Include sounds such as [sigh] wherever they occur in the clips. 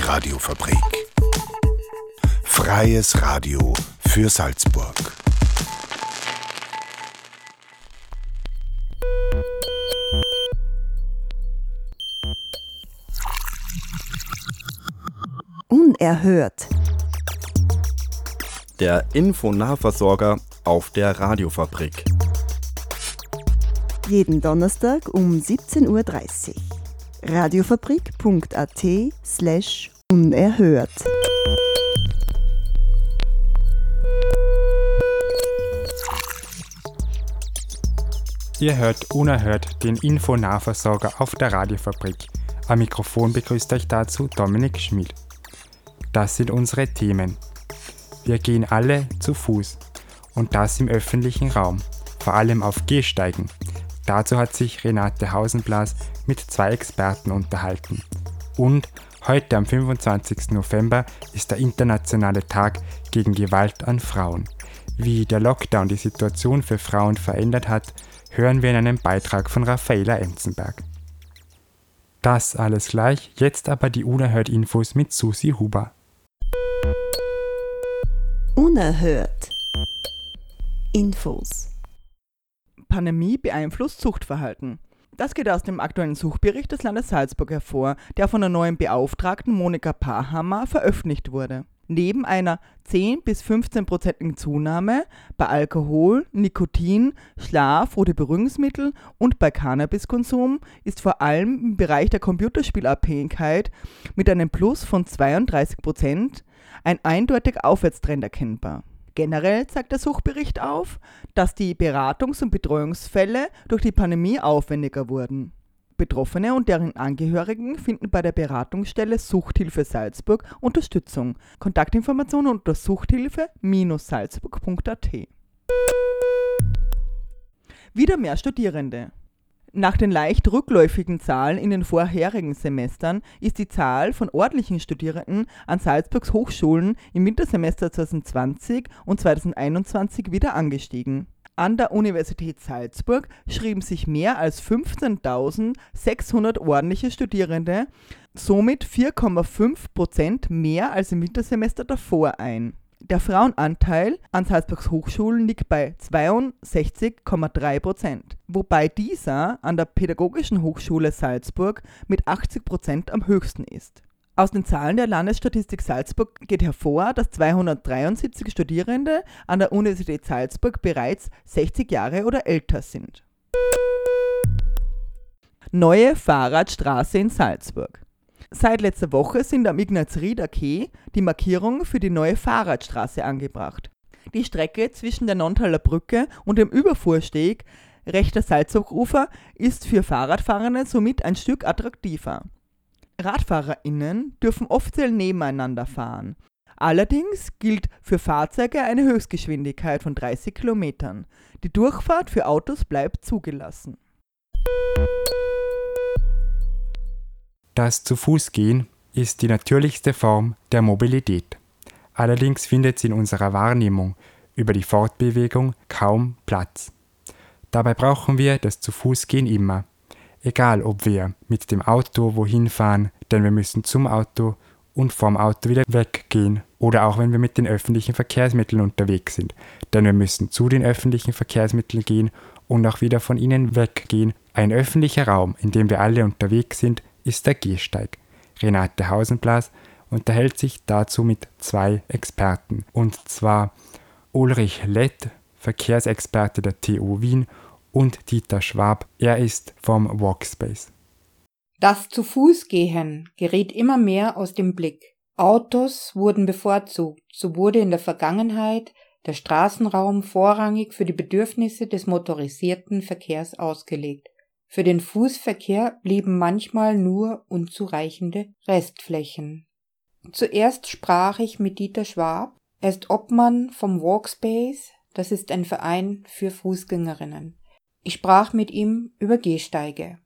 die Radiofabrik. Freies Radio für Salzburg. Unerhört. Der Infonahversorger auf der Radiofabrik. Jeden Donnerstag um 17.30 Uhr. Radiofabrik.at slash unerhört. Ihr hört unerhört den Infonahversorger auf der Radiofabrik. Am Mikrofon begrüßt euch dazu Dominik Schmid. Das sind unsere Themen. Wir gehen alle zu Fuß und das im öffentlichen Raum, vor allem auf Gehsteigen. Dazu hat sich Renate Hausenblas mit zwei Experten unterhalten. Und heute am 25. November ist der internationale Tag gegen Gewalt an Frauen. Wie der Lockdown die Situation für Frauen verändert hat, hören wir in einem Beitrag von Raffaela Enzenberg. Das alles gleich, jetzt aber die Unerhört Infos mit Susi Huber. Unerhört. Infos. Pandemie beeinflusst Suchtverhalten. Das geht aus dem aktuellen Suchbericht des Landes Salzburg hervor, der von der neuen Beauftragten Monika Pahammer veröffentlicht wurde. Neben einer 10 bis 15-prozentigen Zunahme bei Alkohol, Nikotin, Schlaf- oder Beruhigungsmittel und bei Cannabiskonsum ist vor allem im Bereich der Computerspielabhängigkeit mit einem Plus von 32 Prozent ein eindeutig Aufwärtstrend erkennbar. Generell zeigt der Suchbericht auf, dass die Beratungs- und Betreuungsfälle durch die Pandemie aufwendiger wurden. Betroffene und deren Angehörigen finden bei der Beratungsstelle Suchthilfe Salzburg Unterstützung. Kontaktinformationen unter suchthilfe-salzburg.at. Wieder mehr Studierende. Nach den leicht rückläufigen Zahlen in den vorherigen Semestern ist die Zahl von ordentlichen Studierenden an Salzburgs Hochschulen im Wintersemester 2020 und 2021 wieder angestiegen. An der Universität Salzburg schrieben sich mehr als 15.600 ordentliche Studierende, somit 4,5 Prozent mehr als im Wintersemester davor ein. Der Frauenanteil an Salzburgs Hochschulen liegt bei 62,3 Prozent, wobei dieser an der Pädagogischen Hochschule Salzburg mit 80 Prozent am höchsten ist. Aus den Zahlen der Landesstatistik Salzburg geht hervor, dass 273 Studierende an der Universität Salzburg bereits 60 Jahre oder älter sind. Neue Fahrradstraße in Salzburg. Seit letzter Woche sind am Ignaz-Rieder Quai die Markierungen für die neue Fahrradstraße angebracht. Die Strecke zwischen der Nontaler Brücke und dem Überfuhrsteg rechter Salzburgufer ist für Fahrradfahrende somit ein Stück attraktiver. RadfahrerInnen dürfen offiziell nebeneinander fahren. Allerdings gilt für Fahrzeuge eine Höchstgeschwindigkeit von 30 Kilometern. Die Durchfahrt für Autos bleibt zugelassen. Das Zu-Fuß-Gehen ist die natürlichste Form der Mobilität. Allerdings findet sie in unserer Wahrnehmung über die Fortbewegung kaum Platz. Dabei brauchen wir das Zu-Fuß-Gehen immer. Egal, ob wir mit dem Auto wohin fahren, denn wir müssen zum Auto und vom Auto wieder weggehen. Oder auch wenn wir mit den öffentlichen Verkehrsmitteln unterwegs sind, denn wir müssen zu den öffentlichen Verkehrsmitteln gehen und auch wieder von ihnen weggehen. Ein öffentlicher Raum, in dem wir alle unterwegs sind, ist der Gehsteig. Renate Hausenblas unterhält sich dazu mit zwei Experten, und zwar Ulrich Lett, Verkehrsexperte der TU Wien, und Dieter Schwab, er ist vom Walkspace. Das Zu-Fuß-Gehen geriet immer mehr aus dem Blick. Autos wurden bevorzugt, so wurde in der Vergangenheit der Straßenraum vorrangig für die Bedürfnisse des motorisierten Verkehrs ausgelegt. Für den Fußverkehr blieben manchmal nur unzureichende Restflächen. Zuerst sprach ich mit Dieter Schwab. Er ist Obmann vom Walkspace. Das ist ein Verein für Fußgängerinnen. Ich sprach mit ihm über Gehsteige.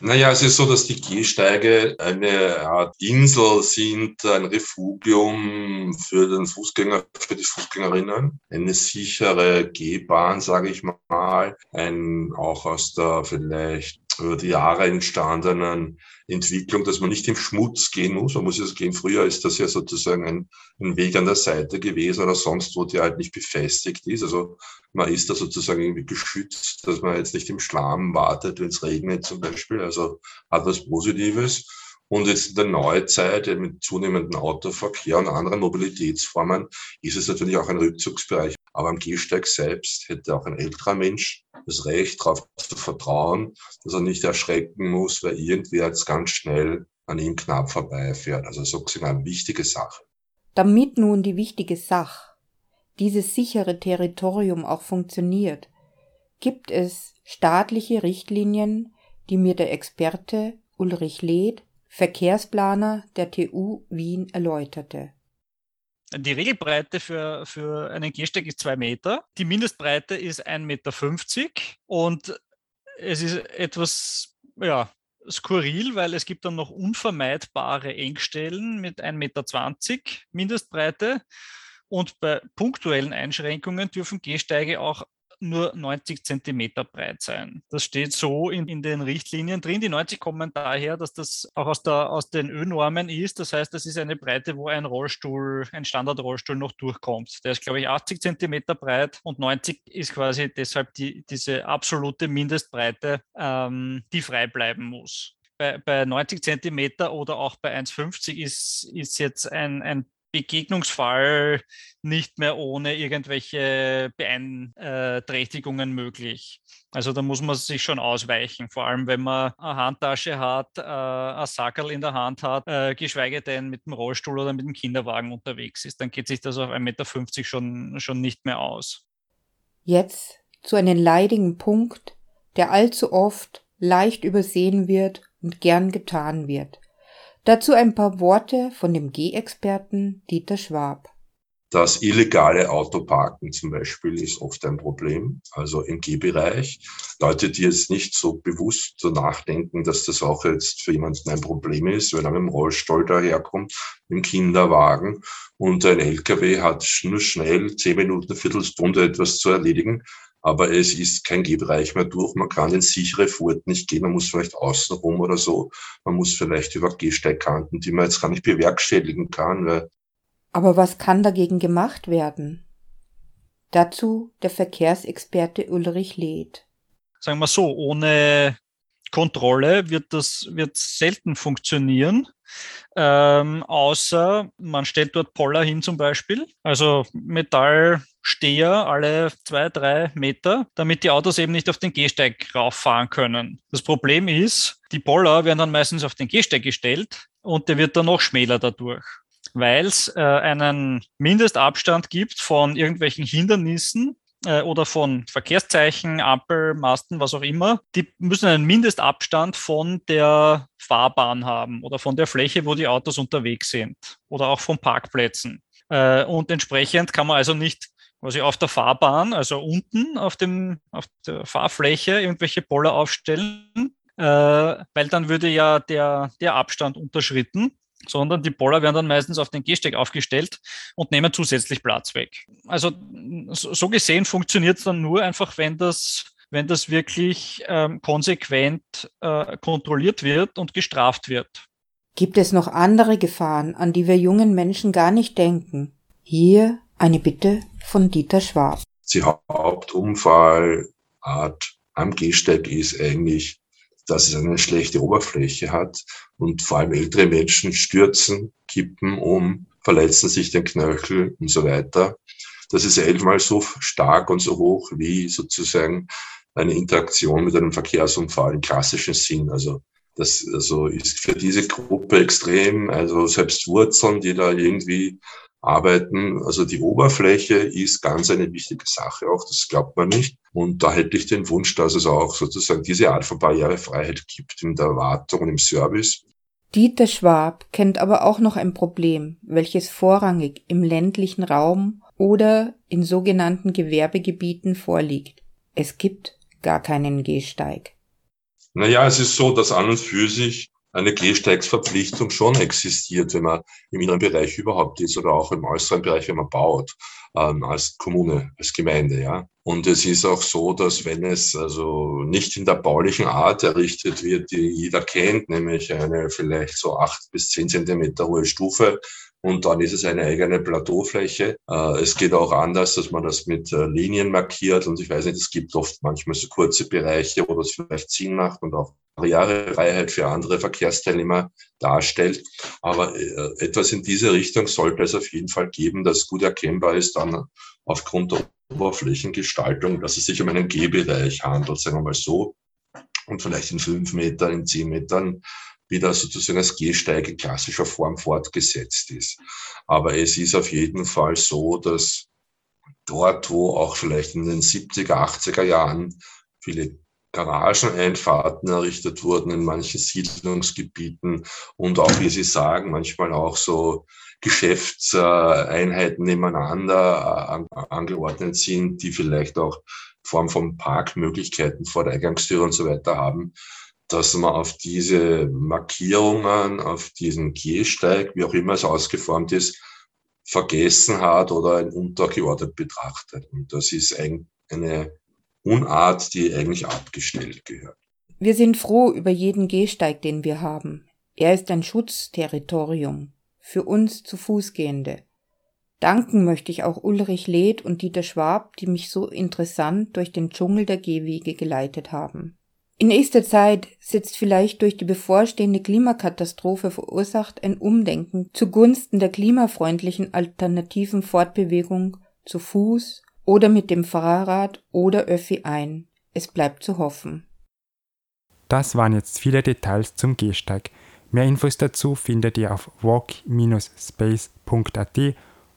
Naja, es ist so, dass die Gehsteige eine Art Insel sind, ein Refugium für den Fußgänger, für die Fußgängerinnen, eine sichere Gehbahn, sage ich mal, ein auch aus der vielleicht über die Jahre entstandenen Entwicklung, dass man nicht im Schmutz gehen muss. Man muss es gehen. Früher ist das ja sozusagen ein, ein, Weg an der Seite gewesen oder sonst, wo der halt nicht befestigt ist. Also man ist da sozusagen irgendwie geschützt, dass man jetzt nicht im Schlamm wartet, wenn es regnet zum Beispiel. Also hat was Positives. Und jetzt in der Neuzeit mit zunehmendem Autoverkehr und anderen Mobilitätsformen ist es natürlich auch ein Rückzugsbereich. Aber am Gehsteig selbst hätte auch ein älterer Mensch das Recht, darauf zu vertrauen, dass er nicht erschrecken muss, weil irgendwer jetzt ganz schnell an ihm knapp vorbeifährt. Also sozusagen eine wichtige Sache. Damit nun die wichtige Sache, dieses sichere Territorium auch funktioniert, gibt es staatliche Richtlinien, die mir der Experte Ulrich Leth, Verkehrsplaner der TU Wien, erläuterte. Die Regelbreite für, für einen Gehsteig ist zwei Meter. Die Mindestbreite ist 1,50 Meter. Und es ist etwas, ja, skurril, weil es gibt dann noch unvermeidbare Engstellen mit 1,20 Meter Mindestbreite. Und bei punktuellen Einschränkungen dürfen Gehsteige auch nur 90 Zentimeter breit sein. Das steht so in, in, den Richtlinien drin. Die 90 kommen daher, dass das auch aus, der, aus den Ö-Normen ist. Das heißt, das ist eine Breite, wo ein Rollstuhl, ein Standardrollstuhl noch durchkommt. Der ist, glaube ich, 80 Zentimeter breit und 90 ist quasi deshalb die, diese absolute Mindestbreite, ähm, die frei bleiben muss. Bei, bei 90 Zentimeter oder auch bei 1,50 ist, ist jetzt ein, ein Begegnungsfall nicht mehr ohne irgendwelche Beeinträchtigungen möglich. Also da muss man sich schon ausweichen, vor allem wenn man eine Handtasche hat, äh, ein Sackerl in der Hand hat, äh, geschweige denn mit dem Rollstuhl oder mit dem Kinderwagen unterwegs ist, dann geht sich das auf 1,50 Meter schon, schon nicht mehr aus. Jetzt zu einem leidigen Punkt, der allzu oft leicht übersehen wird und gern getan wird. Dazu ein paar Worte von dem G-Experten Dieter Schwab. Das illegale Autoparken zum Beispiel ist oft ein Problem, also im G-Bereich. Leute, die jetzt nicht so bewusst so nachdenken, dass das auch jetzt für jemanden ein Problem ist, wenn er mit dem Rollstuhl daherkommt, mit dem Kinderwagen und ein LKW hat nur schnell zehn Minuten, Viertelstunde etwas zu erledigen, aber es ist kein Gehbereich mehr durch. Man kann in sichere Furt nicht gehen, man muss vielleicht außen rum oder so. Man muss vielleicht über Gehsteigkanten, die man jetzt gar nicht bewerkstelligen kann. Weil aber was kann dagegen gemacht werden? Dazu der Verkehrsexperte Ulrich Leth. Sagen wir so, ohne Kontrolle wird das wird selten funktionieren, ähm, außer man stellt dort Poller hin zum Beispiel, also Metallsteher alle zwei, drei Meter, damit die Autos eben nicht auf den Gehsteig rauffahren können. Das Problem ist, die Poller werden dann meistens auf den Gehsteig gestellt und der wird dann noch schmäler dadurch weil es äh, einen Mindestabstand gibt von irgendwelchen Hindernissen, äh, oder von Verkehrszeichen, Ampel, Masten, was auch immer, die müssen einen Mindestabstand von der Fahrbahn haben oder von der Fläche, wo die Autos unterwegs sind oder auch von Parkplätzen. Äh, und entsprechend kann man also nicht quasi auf der Fahrbahn, also unten auf, dem, auf der Fahrfläche irgendwelche Poller aufstellen, äh, weil dann würde ja der, der Abstand unterschritten sondern die Poller werden dann meistens auf den Gehsteig aufgestellt und nehmen zusätzlich Platz weg. Also so gesehen funktioniert es dann nur einfach, wenn das, wenn das wirklich ähm, konsequent äh, kontrolliert wird und gestraft wird. Gibt es noch andere Gefahren, an die wir jungen Menschen gar nicht denken? Hier eine Bitte von Dieter Schwab. Die Hauptunfallart am Gehsteig ist eigentlich dass es eine schlechte Oberfläche hat und vor allem ältere Menschen stürzen, kippen um, verletzen sich den Knöchel und so weiter. Das ist elfmal so stark und so hoch wie sozusagen eine Interaktion mit einem Verkehrsunfall im klassischen Sinn. Also das also ist für diese Gruppe extrem, also selbst Wurzeln, die da irgendwie arbeiten. Also die Oberfläche ist ganz eine wichtige Sache auch, das glaubt man nicht. Und da hätte ich den Wunsch, dass es auch sozusagen diese Art von Barrierefreiheit gibt in der Wartung und im Service. Dieter Schwab kennt aber auch noch ein Problem, welches vorrangig im ländlichen Raum oder in sogenannten Gewerbegebieten vorliegt. Es gibt gar keinen Gehsteig. Naja, es ist so, dass an und für sich eine Gehsteigsverpflichtung schon existiert, wenn man im inneren Bereich überhaupt ist oder auch im äußeren Bereich, wenn man baut, ähm, als Kommune, als Gemeinde, ja. Und es ist auch so, dass wenn es also nicht in der baulichen Art errichtet wird, die jeder kennt, nämlich eine vielleicht so acht bis zehn Zentimeter hohe Stufe, und dann ist es eine eigene Plateaufläche. Äh, es geht auch anders, dass man das mit äh, Linien markiert und ich weiß nicht, es gibt oft manchmal so kurze Bereiche, wo das vielleicht Sinn macht und auch Barrierefreiheit für andere Verkehrsteilnehmer darstellt. Aber äh, etwas in diese Richtung sollte es auf jeden Fall geben, das gut erkennbar ist dann aufgrund der Oberflächengestaltung, dass es sich um einen Gehbereich handelt, sagen wir mal so. Und vielleicht in fünf Metern, in zehn Metern wieder sozusagen als Gehsteig in klassischer Form fortgesetzt ist. Aber es ist auf jeden Fall so, dass dort, wo auch vielleicht in den 70er, 80er Jahren viele Garageneinfahrten errichtet wurden in manchen Siedlungsgebieten und auch, wie Sie sagen, manchmal auch so Geschäftseinheiten nebeneinander angeordnet sind, die vielleicht auch Form von Parkmöglichkeiten vor der Eingangstür und so weiter haben, dass man auf diese Markierungen, auf diesen Gehsteig, wie auch immer es ausgeformt ist, vergessen hat oder ein untergeordnet betrachtet. Und das ist eine Unart, die eigentlich abgestellt gehört. Wir sind froh über jeden Gehsteig, den wir haben. Er ist ein Schutzterritorium für uns zu Fußgehende. Danken möchte ich auch Ulrich Leth und Dieter Schwab, die mich so interessant durch den Dschungel der Gehwege geleitet haben. In nächster Zeit setzt vielleicht durch die bevorstehende Klimakatastrophe verursacht ein Umdenken zugunsten der klimafreundlichen alternativen Fortbewegung zu Fuß oder mit dem Fahrrad oder Öffi ein. Es bleibt zu hoffen. Das waren jetzt viele Details zum Gehsteig. Mehr Infos dazu findet ihr auf walk-space.at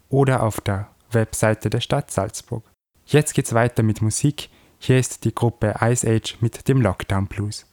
oder auf der Webseite der Stadt Salzburg. Jetzt geht's weiter mit Musik. Hier ist die Gruppe Ice Age mit dem Lockdown Blues.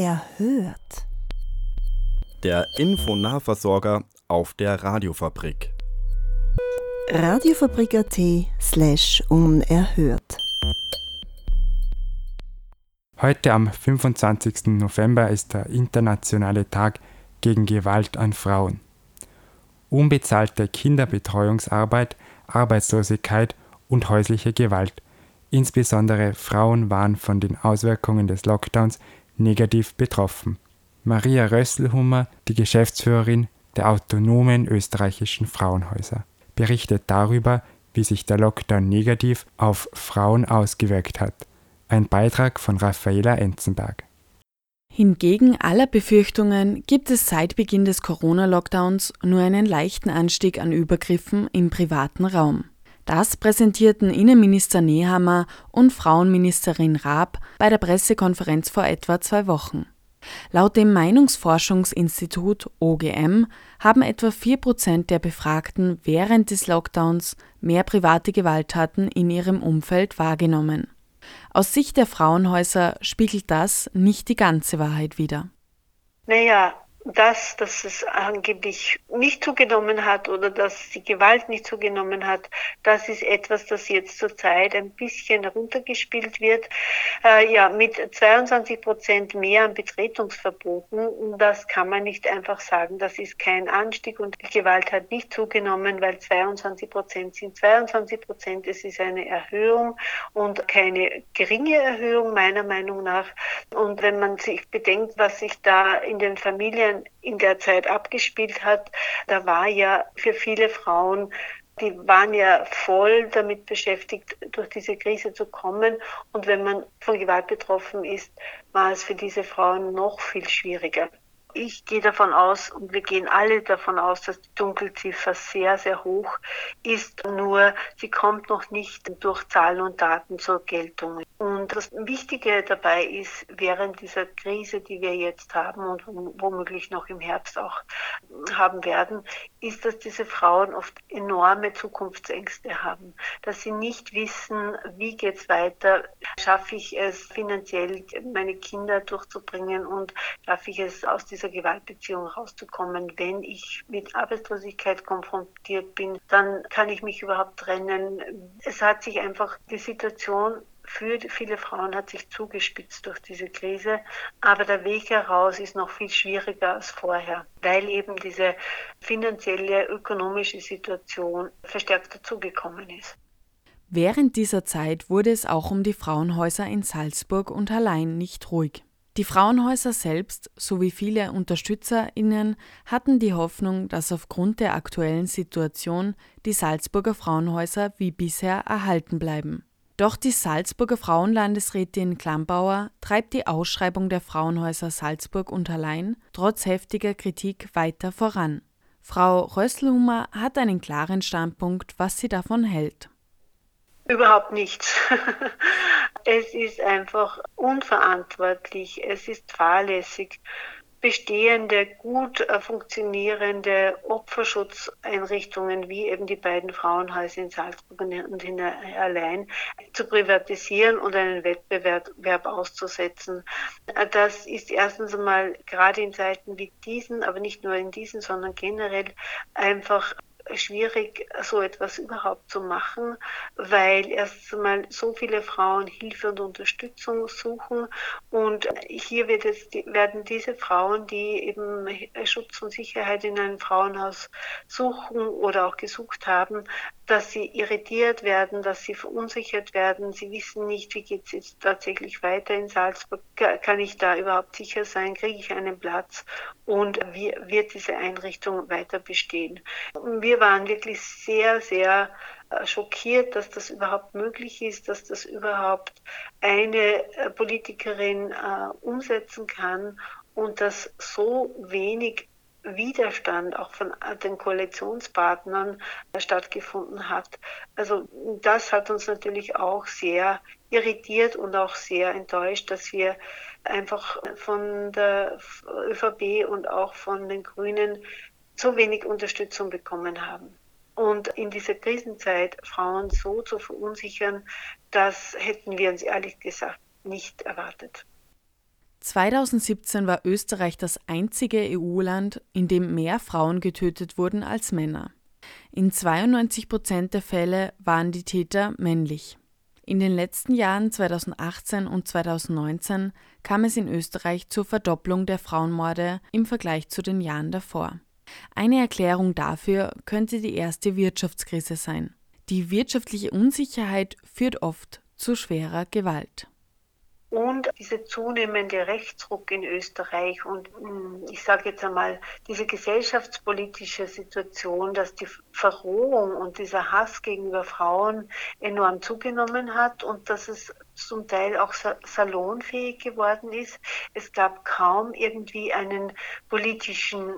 Unerhört. Der Infonahversorger auf der Radiofabrik. Radiofabrik.at slash unerhört. Heute am 25. November ist der internationale Tag gegen Gewalt an Frauen. Unbezahlte Kinderbetreuungsarbeit, Arbeitslosigkeit und häusliche Gewalt. Insbesondere Frauen waren von den Auswirkungen des Lockdowns negativ betroffen. Maria Rösselhummer, die Geschäftsführerin der autonomen österreichischen Frauenhäuser, berichtet darüber, wie sich der Lockdown negativ auf Frauen ausgewirkt hat. Ein Beitrag von Raffaela Enzenberg. Hingegen aller Befürchtungen gibt es seit Beginn des Corona-Lockdowns nur einen leichten Anstieg an Übergriffen im privaten Raum. Das präsentierten Innenminister Nehammer und Frauenministerin Raab bei der Pressekonferenz vor etwa zwei Wochen. Laut dem Meinungsforschungsinstitut OGM haben etwa 4 Prozent der Befragten während des Lockdowns mehr private Gewalttaten in ihrem Umfeld wahrgenommen. Aus Sicht der Frauenhäuser spiegelt das nicht die ganze Wahrheit wider. Naja, das, dass es angeblich nicht zugenommen hat oder dass die Gewalt nicht zugenommen hat, das ist etwas, das jetzt zurzeit ein bisschen runtergespielt wird. Äh, ja, mit 22 Prozent mehr an Betretungsverboten, das kann man nicht einfach sagen, das ist kein Anstieg und die Gewalt hat nicht zugenommen, weil 22 Prozent sind 22 Prozent. Es ist eine Erhöhung und keine geringe Erhöhung meiner Meinung nach. Und wenn man sich bedenkt, was sich da in den Familien Familien in der Zeit abgespielt hat, da war ja für viele Frauen die waren ja voll damit beschäftigt, durch diese Krise zu kommen. Und wenn man von Gewalt betroffen ist, war es für diese Frauen noch viel schwieriger. Ich gehe davon aus und wir gehen alle davon aus, dass die Dunkelziffer sehr, sehr hoch ist. Nur sie kommt noch nicht durch Zahlen und Daten zur Geltung. Und das Wichtige dabei ist, während dieser Krise, die wir jetzt haben und womöglich noch im Herbst auch haben werden, ist, dass diese Frauen oft enorme Zukunftsängste haben, dass sie nicht wissen, wie geht's weiter, schaffe ich es finanziell, meine Kinder durchzubringen und schaffe ich es aus dieser dieser Gewaltbeziehung rauszukommen. Wenn ich mit Arbeitslosigkeit konfrontiert bin, dann kann ich mich überhaupt trennen. Es hat sich einfach die Situation für viele Frauen hat sich zugespitzt durch diese Krise, aber der Weg heraus ist noch viel schwieriger als vorher, weil eben diese finanzielle, ökonomische Situation verstärkt dazugekommen ist. Während dieser Zeit wurde es auch um die Frauenhäuser in Salzburg und Hallein nicht ruhig. Die Frauenhäuser selbst sowie viele UnterstützerInnen hatten die Hoffnung, dass aufgrund der aktuellen Situation die Salzburger Frauenhäuser wie bisher erhalten bleiben. Doch die Salzburger Frauenlandesrätin Klambauer treibt die Ausschreibung der Frauenhäuser Salzburg und Hallein trotz heftiger Kritik weiter voran. Frau Rösselhummer hat einen klaren Standpunkt, was sie davon hält. Überhaupt nichts. [laughs] es ist einfach unverantwortlich, es ist fahrlässig. Bestehende, gut äh, funktionierende Opferschutzeinrichtungen wie eben die beiden Frauenhäuser in Salzburg und in allein zu privatisieren und einen Wettbewerb auszusetzen. Äh, das ist erstens einmal gerade in Zeiten wie diesen, aber nicht nur in diesen, sondern generell einfach schwierig, so etwas überhaupt zu machen, weil erst einmal so viele Frauen Hilfe und Unterstützung suchen. Und hier wird jetzt, werden diese Frauen, die eben Schutz und Sicherheit in einem Frauenhaus suchen oder auch gesucht haben, dass sie irritiert werden, dass sie verunsichert werden. Sie wissen nicht, wie geht es jetzt tatsächlich weiter in Salzburg. Kann ich da überhaupt sicher sein? Kriege ich einen Platz? Und wie wird diese Einrichtung weiter bestehen? Wir waren wirklich sehr, sehr äh, schockiert, dass das überhaupt möglich ist, dass das überhaupt eine äh, Politikerin äh, umsetzen kann und dass so wenig Widerstand auch von den Koalitionspartnern stattgefunden hat. Also das hat uns natürlich auch sehr irritiert und auch sehr enttäuscht, dass wir einfach von der ÖVP und auch von den Grünen so wenig Unterstützung bekommen haben. Und in dieser Krisenzeit Frauen so zu verunsichern, das hätten wir uns ehrlich gesagt nicht erwartet. 2017 war Österreich das einzige EU-Land, in dem mehr Frauen getötet wurden als Männer. In 92 Prozent der Fälle waren die Täter männlich. In den letzten Jahren 2018 und 2019 kam es in Österreich zur Verdopplung der Frauenmorde im Vergleich zu den Jahren davor. Eine Erklärung dafür könnte die erste Wirtschaftskrise sein. Die wirtschaftliche Unsicherheit führt oft zu schwerer Gewalt und dieser zunehmende Rechtsruck in Österreich und hm, ich sage jetzt einmal diese gesellschaftspolitische Situation, dass die Verrohung und dieser Hass gegenüber Frauen enorm zugenommen hat und dass es zum Teil auch salonfähig geworden ist. Es gab kaum irgendwie einen politischen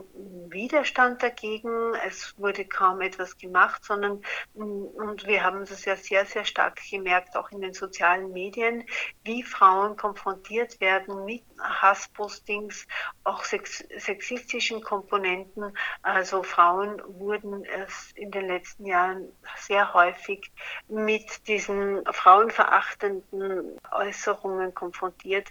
Widerstand dagegen. Es wurde kaum etwas gemacht, sondern, und wir haben das ja sehr, sehr stark gemerkt, auch in den sozialen Medien, wie Frauen konfrontiert werden mit Hasspostings, auch sex sexistischen Komponenten. Also Frauen wurden es in den letzten Jahren sehr häufig mit diesen frauenverachtenden Äußerungen konfrontiert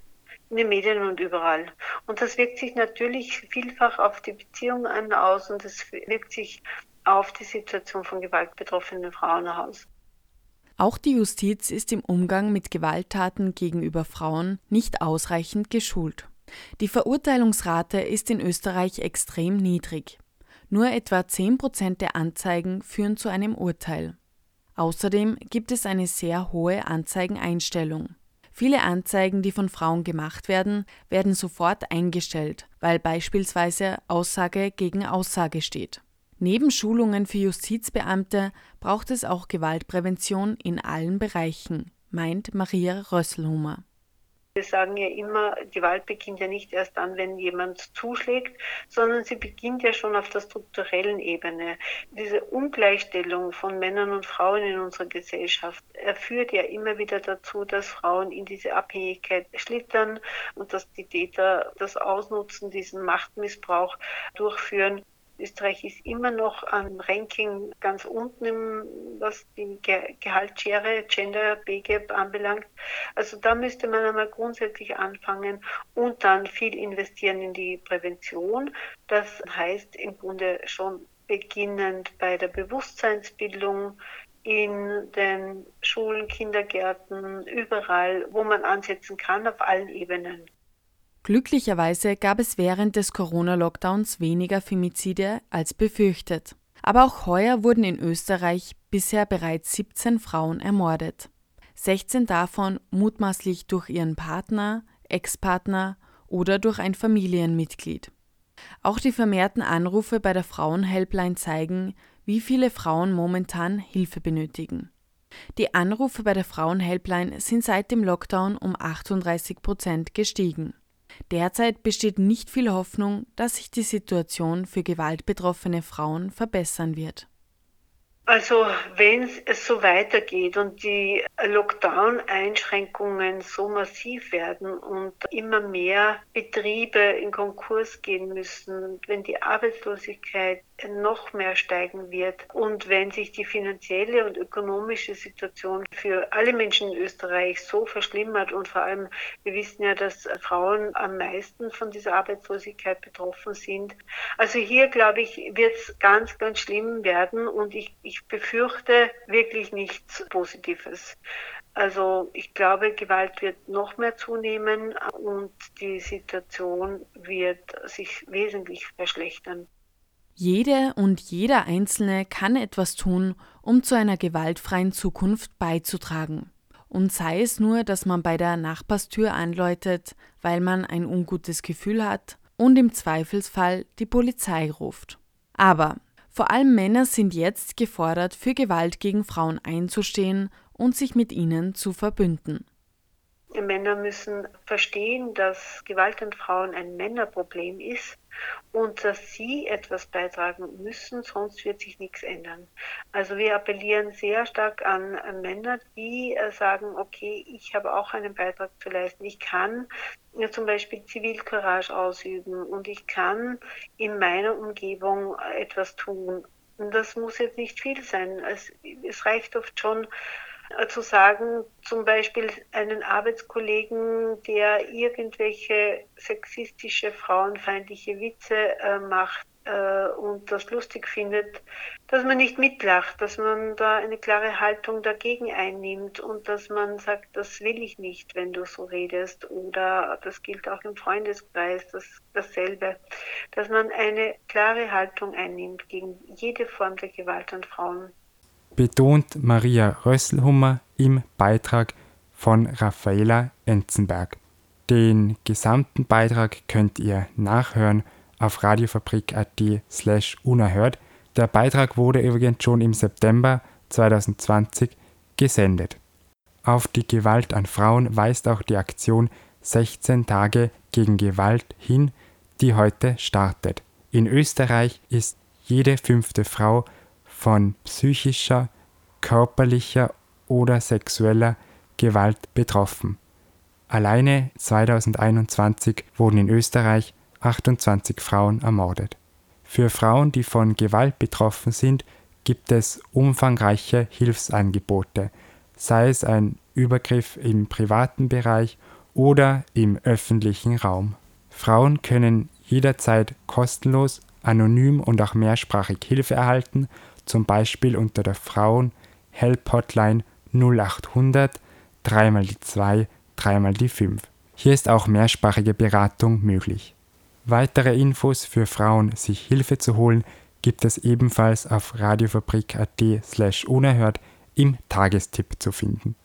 in den Medien und überall. Und das wirkt sich natürlich vielfach auf die Beziehungen aus und es wirkt sich auf die Situation von gewaltbetroffenen Frauen aus. Auch die Justiz ist im Umgang mit Gewalttaten gegenüber Frauen nicht ausreichend geschult. Die Verurteilungsrate ist in Österreich extrem niedrig. Nur etwa 10 Prozent der Anzeigen führen zu einem Urteil. Außerdem gibt es eine sehr hohe Anzeigeneinstellung. Viele Anzeigen, die von Frauen gemacht werden, werden sofort eingestellt, weil beispielsweise Aussage gegen Aussage steht. Neben Schulungen für Justizbeamte braucht es auch Gewaltprävention in allen Bereichen, meint Maria Rösselhumer. Wir sagen ja immer, Gewalt beginnt ja nicht erst dann, wenn jemand zuschlägt, sondern sie beginnt ja schon auf der strukturellen Ebene. Diese Ungleichstellung von Männern und Frauen in unserer Gesellschaft führt ja immer wieder dazu, dass Frauen in diese Abhängigkeit schlittern und dass die Täter das ausnutzen, diesen Machtmissbrauch durchführen. Österreich ist immer noch am Ranking ganz unten, was die Ge Gehaltsschere, Gender Pay Gap anbelangt. Also da müsste man einmal grundsätzlich anfangen und dann viel investieren in die Prävention. Das heißt im Grunde schon beginnend bei der Bewusstseinsbildung, in den Schulen, Kindergärten, überall, wo man ansetzen kann, auf allen Ebenen. Glücklicherweise gab es während des Corona-Lockdowns weniger Femizide als befürchtet. Aber auch heuer wurden in Österreich bisher bereits 17 Frauen ermordet. 16 davon mutmaßlich durch ihren Partner, Ex-Partner oder durch ein Familienmitglied. Auch die vermehrten Anrufe bei der Frauenhelpline zeigen, wie viele Frauen momentan Hilfe benötigen. Die Anrufe bei der Frauenhelpline sind seit dem Lockdown um 38 Prozent gestiegen. Derzeit besteht nicht viel Hoffnung, dass sich die Situation für gewaltbetroffene Frauen verbessern wird. Also wenn es so weitergeht und die Lockdown-Einschränkungen so massiv werden und immer mehr Betriebe in Konkurs gehen müssen, wenn die Arbeitslosigkeit noch mehr steigen wird und wenn sich die finanzielle und ökonomische Situation für alle Menschen in Österreich so verschlimmert und vor allem, wir wissen ja, dass Frauen am meisten von dieser Arbeitslosigkeit betroffen sind. Also hier, glaube ich, wird es ganz, ganz schlimm werden und ich, ich befürchte wirklich nichts Positives. Also ich glaube, Gewalt wird noch mehr zunehmen und die Situation wird sich wesentlich verschlechtern. Jede und jeder Einzelne kann etwas tun, um zu einer gewaltfreien Zukunft beizutragen. Und sei es nur, dass man bei der Nachbarstür anläutet, weil man ein ungutes Gefühl hat und im Zweifelsfall die Polizei ruft. Aber vor allem Männer sind jetzt gefordert, für Gewalt gegen Frauen einzustehen und sich mit ihnen zu verbünden. Männer müssen verstehen, dass Gewalt an Frauen ein Männerproblem ist und dass sie etwas beitragen müssen, sonst wird sich nichts ändern. Also wir appellieren sehr stark an Männer, die äh, sagen, okay, ich habe auch einen Beitrag zu leisten. Ich kann zum Beispiel Zivilcourage ausüben und ich kann in meiner Umgebung etwas tun. Und das muss jetzt nicht viel sein. Es, es reicht oft schon, äh, zu sagen, zum Beispiel einen Arbeitskollegen, der irgendwelche sexistische, frauenfeindliche Witze äh, macht, äh, und das lustig findet, dass man nicht mitlacht, dass man da eine klare Haltung dagegen einnimmt und dass man sagt, das will ich nicht, wenn du so redest. Oder das gilt auch im Freundeskreis, das, dasselbe, dass man eine klare Haltung einnimmt gegen jede Form der Gewalt an Frauen. Betont Maria Rösselhummer im Beitrag von Raffaela Enzenberg. Den gesamten Beitrag könnt ihr nachhören auf radiofabrik.at slash unerhört. Der Beitrag wurde übrigens schon im September 2020 gesendet. Auf die Gewalt an Frauen weist auch die Aktion 16 Tage gegen Gewalt hin, die heute startet. In Österreich ist jede fünfte Frau von psychischer, körperlicher oder sexueller Gewalt betroffen. Alleine 2021 wurden in Österreich 28 Frauen ermordet. Für Frauen, die von Gewalt betroffen sind, gibt es umfangreiche Hilfsangebote, sei es ein Übergriff im privaten Bereich oder im öffentlichen Raum. Frauen können jederzeit kostenlos, anonym und auch mehrsprachig Hilfe erhalten, zum Beispiel unter der Frauen Help Hotline 0800 dreimal die 2, dreimal die 5. Hier ist auch mehrsprachige Beratung möglich. Weitere Infos für Frauen, sich Hilfe zu holen, gibt es ebenfalls auf radiofabrik.at slash unerhört im Tagestipp zu finden.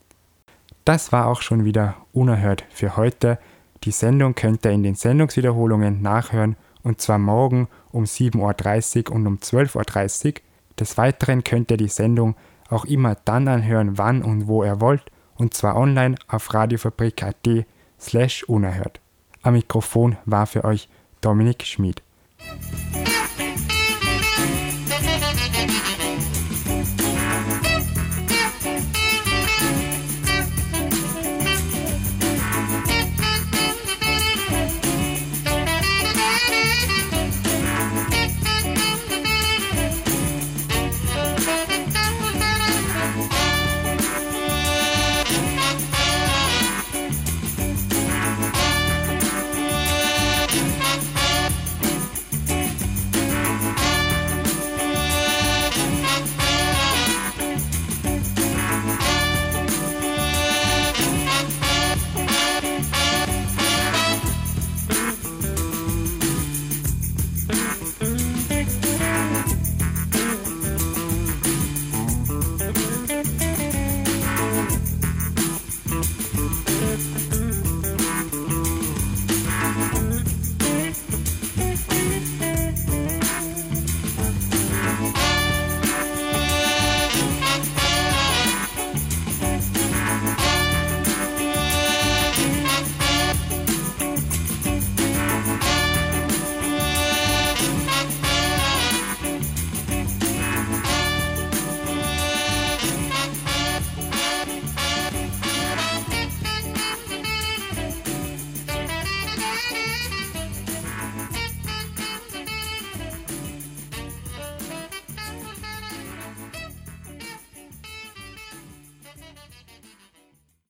Das war auch schon wieder unerhört für heute. Die Sendung könnt ihr in den Sendungswiederholungen nachhören und zwar morgen um 7.30 Uhr und um 12.30 Uhr. Des Weiteren könnt ihr die Sendung auch immer dann anhören, wann und wo ihr wollt und zwar online auf radiofabrik.at slash unerhört. Am Mikrofon war für euch Dominik Schmid.